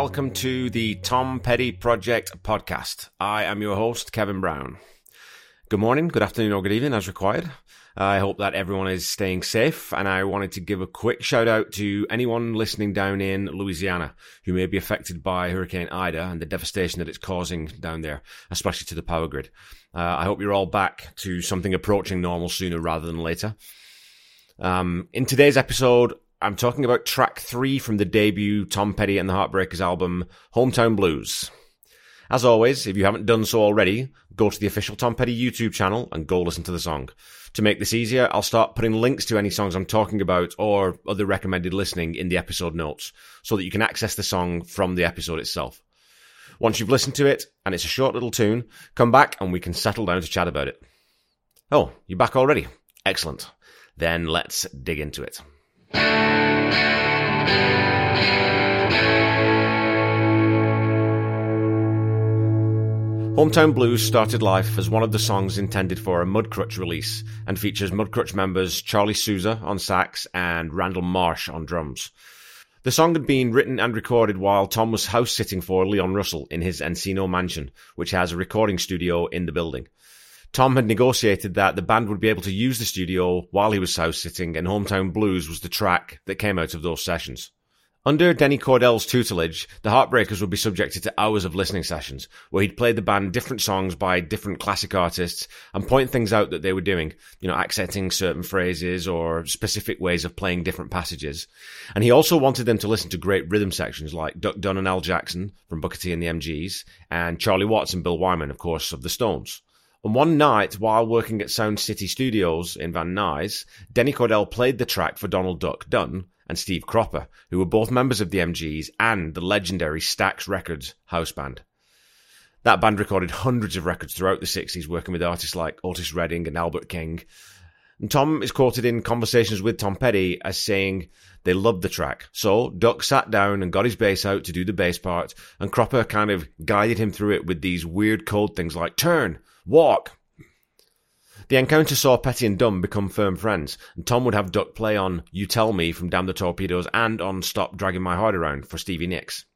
welcome to the Tom Petty Project podcast. I am your host, Kevin Brown. Good morning, good afternoon, or good evening, as required. I hope that everyone is staying safe, and I wanted to give a quick shout out to anyone listening down in Louisiana who may be affected by Hurricane Ida and the devastation that it's causing down there, especially to the power grid. Uh, I hope you're all back to something approaching normal sooner rather than later. Um, in today's episode, I'm talking about track three from the debut Tom Petty and the Heartbreakers album, Hometown Blues. As always, if you haven't done so already, go to the official Tom Petty YouTube channel and go listen to the song. To make this easier, I'll start putting links to any songs I'm talking about or other recommended listening in the episode notes so that you can access the song from the episode itself. Once you've listened to it, and it's a short little tune, come back and we can settle down to chat about it. Oh, you're back already? Excellent. Then let's dig into it. Hometown Blues started life as one of the songs intended for a Mudcrutch release and features Mudcrutch members Charlie Souza on sax and Randall Marsh on drums. The song had been written and recorded while Tom was house sitting for Leon Russell in his Encino mansion, which has a recording studio in the building. Tom had negotiated that the band would be able to use the studio while he was house sitting, and Hometown Blues was the track that came out of those sessions. Under Denny Cordell's tutelage, the Heartbreakers would be subjected to hours of listening sessions, where he'd play the band different songs by different classic artists and point things out that they were doing, you know, accenting certain phrases or specific ways of playing different passages. And he also wanted them to listen to great rhythm sections like Duck Dunn and Al Jackson from Booker T and the MGs, and Charlie Watts and Bill Wyman, of course, of the Stones. And one night, while working at Sound City Studios in Van Nuys, Denny Cordell played the track for Donald Duck Dunn and Steve Cropper, who were both members of the MGs and the legendary Stax Records house band. That band recorded hundreds of records throughout the 60s, working with artists like Otis Redding and Albert King. And Tom is quoted in conversations with Tom Petty as saying they loved the track. So Duck sat down and got his bass out to do the bass part, and Cropper kind of guided him through it with these weird code things like turn, walk. The encounter saw Petty and Dunn become firm friends, and Tom would have Duck play on You Tell Me from Damn the Torpedoes and on Stop Dragging My Heart Around for Stevie Nicks.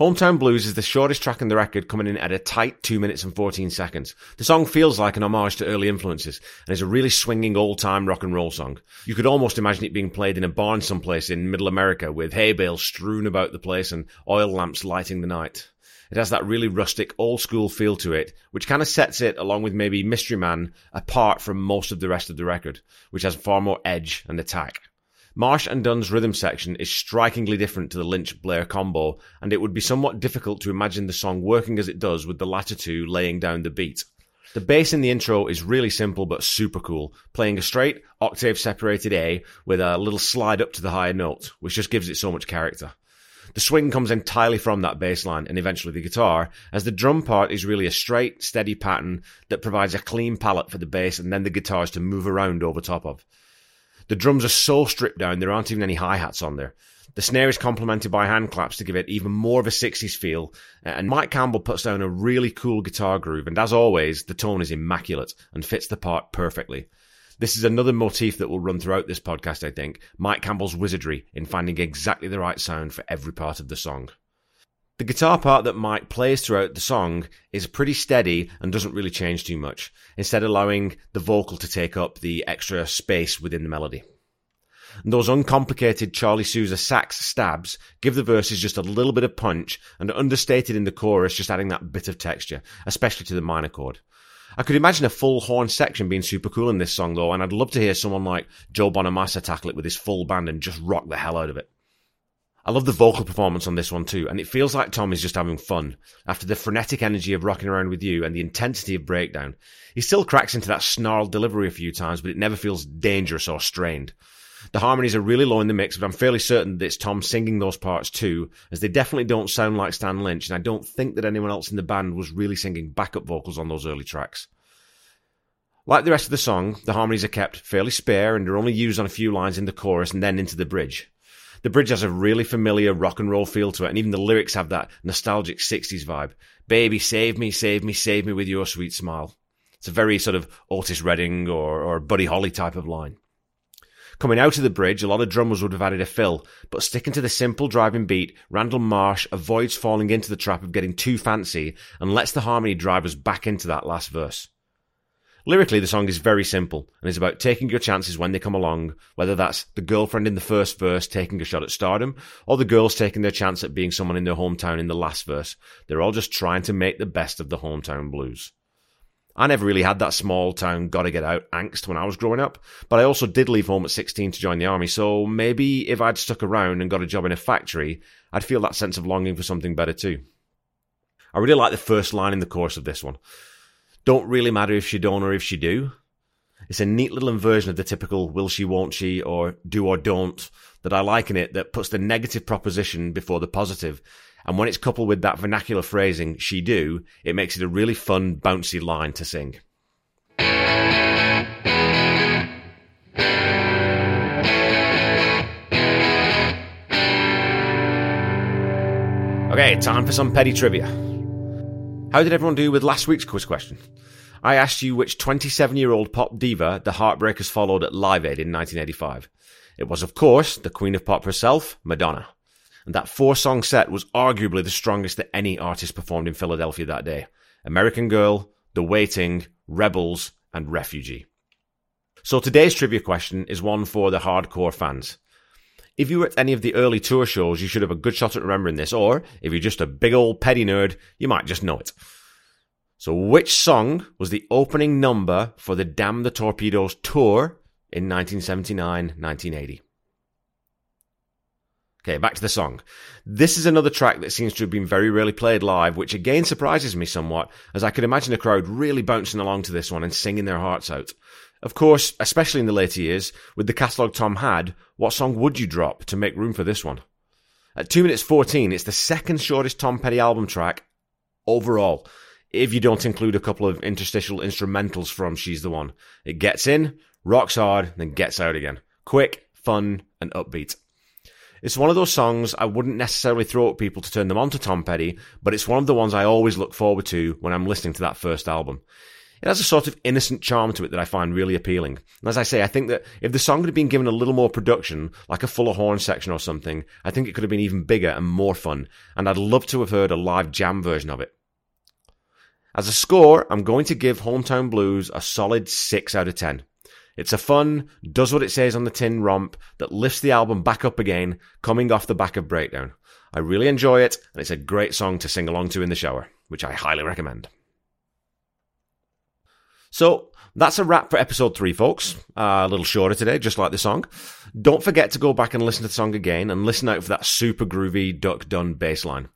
Hometown Blues is the shortest track in the record, coming in at a tight 2 minutes and 14 seconds. The song feels like an homage to early influences, and is a really swinging old-time rock and roll song. You could almost imagine it being played in a barn someplace in middle America, with hay bales strewn about the place and oil lamps lighting the night. It has that really rustic, old school feel to it, which kind of sets it, along with maybe Mystery Man, apart from most of the rest of the record, which has far more edge and attack. Marsh and Dunn's rhythm section is strikingly different to the Lynch Blair combo, and it would be somewhat difficult to imagine the song working as it does with the latter two laying down the beat. The bass in the intro is really simple but super cool, playing a straight, octave separated A with a little slide up to the higher note, which just gives it so much character. The swing comes entirely from that bass line and eventually the guitar, as the drum part is really a straight, steady pattern that provides a clean palette for the bass and then the guitars to move around over top of. The drums are so stripped down, there aren't even any hi-hats on there. The snare is complemented by hand claps to give it even more of a 60s feel, and Mike Campbell puts down a really cool guitar groove, and as always, the tone is immaculate and fits the part perfectly. This is another motif that will run throughout this podcast, I think. Mike Campbell's wizardry in finding exactly the right sound for every part of the song. The guitar part that Mike plays throughout the song is pretty steady and doesn't really change too much, instead allowing the vocal to take up the extra space within the melody. And those uncomplicated Charlie Souza sax stabs give the verses just a little bit of punch and are understated in the chorus just adding that bit of texture, especially to the minor chord. I could imagine a full horn section being super cool in this song though, and I'd love to hear someone like Joe Bonamassa tackle it with his full band and just rock the hell out of it. I love the vocal performance on this one too, and it feels like Tom is just having fun. After the frenetic energy of rocking around with you and the intensity of breakdown, he still cracks into that snarled delivery a few times, but it never feels dangerous or strained. The harmonies are really low in the mix, but I'm fairly certain that it's Tom singing those parts too, as they definitely don't sound like Stan Lynch, and I don't think that anyone else in the band was really singing backup vocals on those early tracks. Like the rest of the song, the harmonies are kept fairly spare and are only used on a few lines in the chorus and then into the bridge. The bridge has a really familiar rock and roll feel to it, and even the lyrics have that nostalgic 60s vibe. Baby, save me, save me, save me with your sweet smile. It's a very sort of Otis Redding or, or Buddy Holly type of line. Coming out of the bridge, a lot of drummers would have added a fill, but sticking to the simple driving beat, Randall Marsh avoids falling into the trap of getting too fancy and lets the harmony drive us back into that last verse. Lyrically, the song is very simple and is about taking your chances when they come along, whether that's the girlfriend in the first verse taking a shot at stardom, or the girls taking their chance at being someone in their hometown in the last verse. They're all just trying to make the best of the hometown blues. I never really had that small town gotta get out angst when I was growing up, but I also did leave home at 16 to join the army, so maybe if I'd stuck around and got a job in a factory, I'd feel that sense of longing for something better too. I really like the first line in the chorus of this one. Don't really matter if she don't or if she do. It's a neat little inversion of the typical will she, won't she, or do or don't that I like in it that puts the negative proposition before the positive. And when it's coupled with that vernacular phrasing, she do, it makes it a really fun, bouncy line to sing. Okay, time for some petty trivia. How did everyone do with last week's quiz question? I asked you which 27 year old pop diva the Heartbreakers followed at Live Aid in 1985. It was, of course, the Queen of Pop herself, Madonna. And that four song set was arguably the strongest that any artist performed in Philadelphia that day American Girl, The Waiting, Rebels, and Refugee. So today's trivia question is one for the hardcore fans. If you were at any of the early tour shows, you should have a good shot at remembering this, or if you're just a big old petty nerd, you might just know it. So, which song was the opening number for the Damn the Torpedoes tour in 1979 1980? Okay, back to the song. This is another track that seems to have been very rarely played live, which again surprises me somewhat, as I could imagine a crowd really bouncing along to this one and singing their hearts out. Of course, especially in the later years, with the catalogue Tom had, what song would you drop to make room for this one? At 2 minutes 14, it's the second shortest Tom Petty album track overall, if you don't include a couple of interstitial instrumentals from She's the One. It gets in, rocks hard, then gets out again. Quick, fun, and upbeat. It's one of those songs I wouldn't necessarily throw at people to turn them on to Tom Petty, but it's one of the ones I always look forward to when I'm listening to that first album. It has a sort of innocent charm to it that I find really appealing. And as I say, I think that if the song had been given a little more production, like a fuller horn section or something, I think it could have been even bigger and more fun, and I'd love to have heard a live jam version of it. As a score, I'm going to give Hometown Blues a solid 6 out of 10. It's a fun, does what it says on the tin romp that lifts the album back up again, coming off the back of Breakdown. I really enjoy it, and it's a great song to sing along to in the shower, which I highly recommend. So, that's a wrap for episode three, folks. Uh, a little shorter today, just like the song. Don't forget to go back and listen to the song again and listen out for that super groovy Duck Dunn bass line.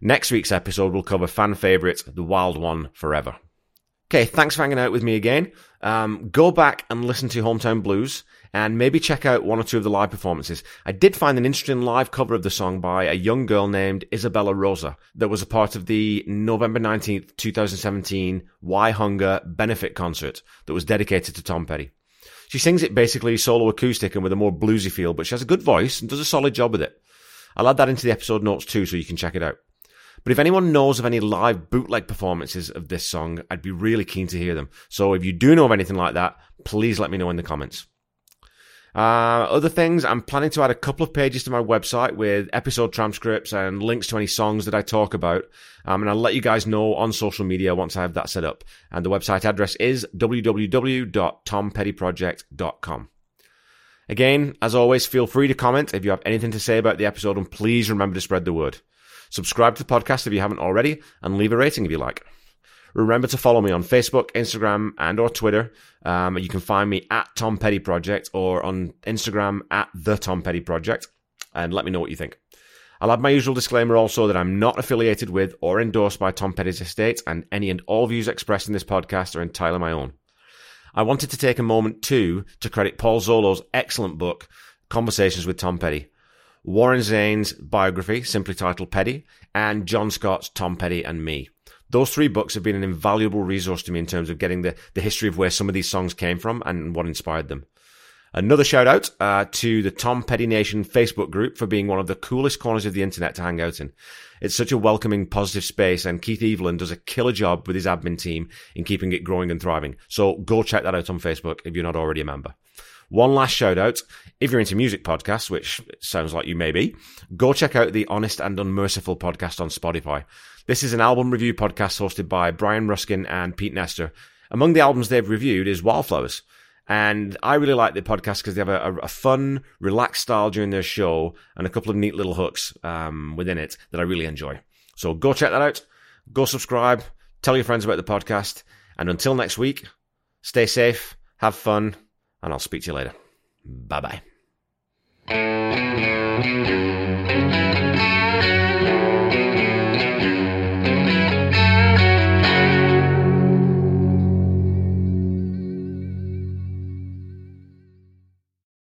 Next week's episode will cover fan favourite, The Wild One Forever. Okay, thanks for hanging out with me again. Um, go back and listen to Hometown Blues and maybe check out one or two of the live performances. I did find an interesting live cover of the song by a young girl named Isabella Rosa that was a part of the November 19th, 2017 Why Hunger benefit concert that was dedicated to Tom Petty. She sings it basically solo acoustic and with a more bluesy feel, but she has a good voice and does a solid job with it. I'll add that into the episode notes too so you can check it out. But if anyone knows of any live bootleg performances of this song, I'd be really keen to hear them. So if you do know of anything like that, please let me know in the comments. Uh, other things, I'm planning to add a couple of pages to my website with episode transcripts and links to any songs that I talk about. Um, and I'll let you guys know on social media once I have that set up. And the website address is www.tompettyproject.com. Again, as always, feel free to comment if you have anything to say about the episode and please remember to spread the word. Subscribe to the podcast if you haven't already, and leave a rating if you like. Remember to follow me on Facebook, Instagram, and or Twitter. Um, you can find me at Tom Petty Project or on Instagram at the Tom Petty Project, and let me know what you think. I'll add my usual disclaimer also that I'm not affiliated with or endorsed by Tom Petty's estate, and any and all views expressed in this podcast are entirely my own. I wanted to take a moment too to credit Paul Zollo's excellent book, Conversations with Tom Petty. Warren Zanes' biography, simply titled Petty, and John Scott's Tom Petty and Me. Those three books have been an invaluable resource to me in terms of getting the, the history of where some of these songs came from and what inspired them. Another shout out uh, to the Tom Petty Nation Facebook group for being one of the coolest corners of the internet to hang out in. It's such a welcoming, positive space, and Keith Evelyn does a killer job with his admin team in keeping it growing and thriving. So go check that out on Facebook if you're not already a member. One last shout out. If you're into music podcasts, which sounds like you may be, go check out the Honest and Unmerciful podcast on Spotify. This is an album review podcast hosted by Brian Ruskin and Pete Nestor. Among the albums they've reviewed is Wildflowers. And I really like the podcast because they have a, a, fun, relaxed style during their show and a couple of neat little hooks um, within it that I really enjoy. So go check that out. Go subscribe. Tell your friends about the podcast. And until next week, stay safe, have fun, and I'll speak to you later. Bye bye.